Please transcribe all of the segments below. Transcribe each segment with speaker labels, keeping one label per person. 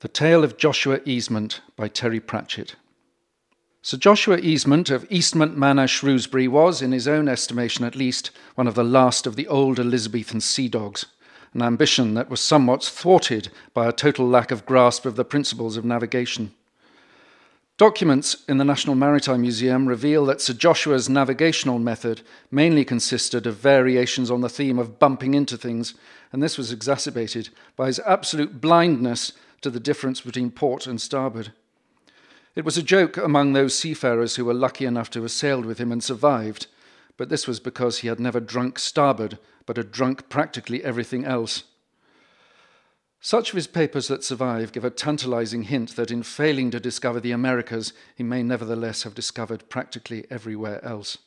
Speaker 1: The Tale of Joshua Easement by Terry Pratchett. Sir Joshua Easement of Eastmont Manor, Shrewsbury, was, in his own estimation at least, one of the last of the old Elizabethan sea dogs, an ambition that was somewhat thwarted by a total lack of grasp of the principles of navigation. Documents in the National Maritime Museum reveal that Sir Joshua's navigational method mainly consisted of variations on the theme of bumping into things, and this was exacerbated by his absolute blindness to the difference between port and starboard. It was a joke among those seafarers who were lucky enough to have sailed with him and survived, but this was because he had never drunk starboard, but had drunk practically everything else. Such of his papers that survive give a tantalizing hint that in failing to discover the Americas, he may nevertheless have discovered practically everywhere else.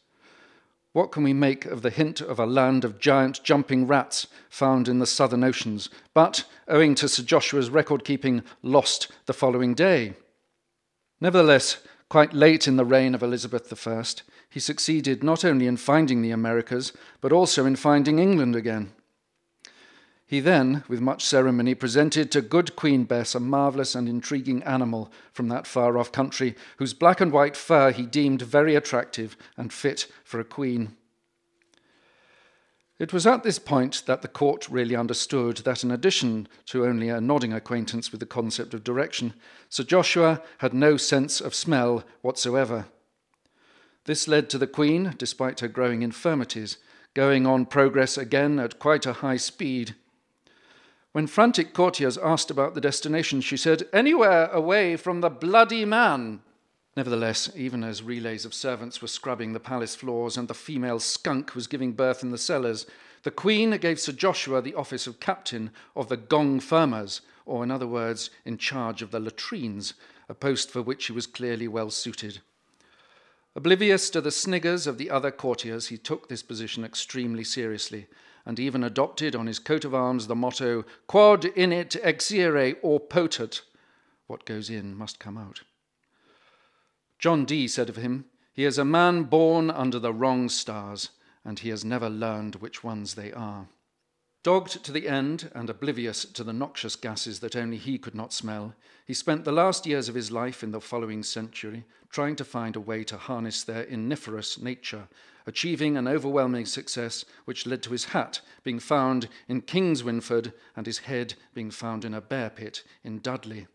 Speaker 1: What can we make of the hint of a land of giant jumping rats found in the southern oceans, but, owing to Sir Joshua's record keeping, lost the following day? Nevertheless, quite late in the reign of Elizabeth I, he succeeded not only in finding the Americas, but also in finding England again. He then, with much ceremony, presented to good Queen Bess a marvellous and intriguing animal from that far off country, whose black and white fur he deemed very attractive and fit for a queen. It was at this point that the court really understood that, in addition to only a nodding acquaintance with the concept of direction, Sir Joshua had no sense of smell whatsoever. This led to the Queen, despite her growing infirmities, going on progress again at quite a high speed when frantic courtiers asked about the destination, she said, Anywhere away from the bloody man. Nevertheless, even as relays of servants were scrubbing the palace floors and the female skunk was giving birth in the cellars, the Queen gave Sir Joshua the office of captain of the gong firmers, or in other words, in charge of the latrines, a post for which he was clearly well suited. Oblivious to the sniggers of the other courtiers, he took this position extremely seriously and even adopted on his coat of arms the motto, Quod init exire oportet, what goes in must come out. John Dee said of him, He is a man born under the wrong stars, and he has never learned which ones they are. Dogged to the end and oblivious to the noxious gases that only he could not smell, he spent the last years of his life in the following century trying to find a way to harness their igniferous nature, achieving an overwhelming success which led to his hat being found in Kingswinford and his head being found in a bear pit in Dudley.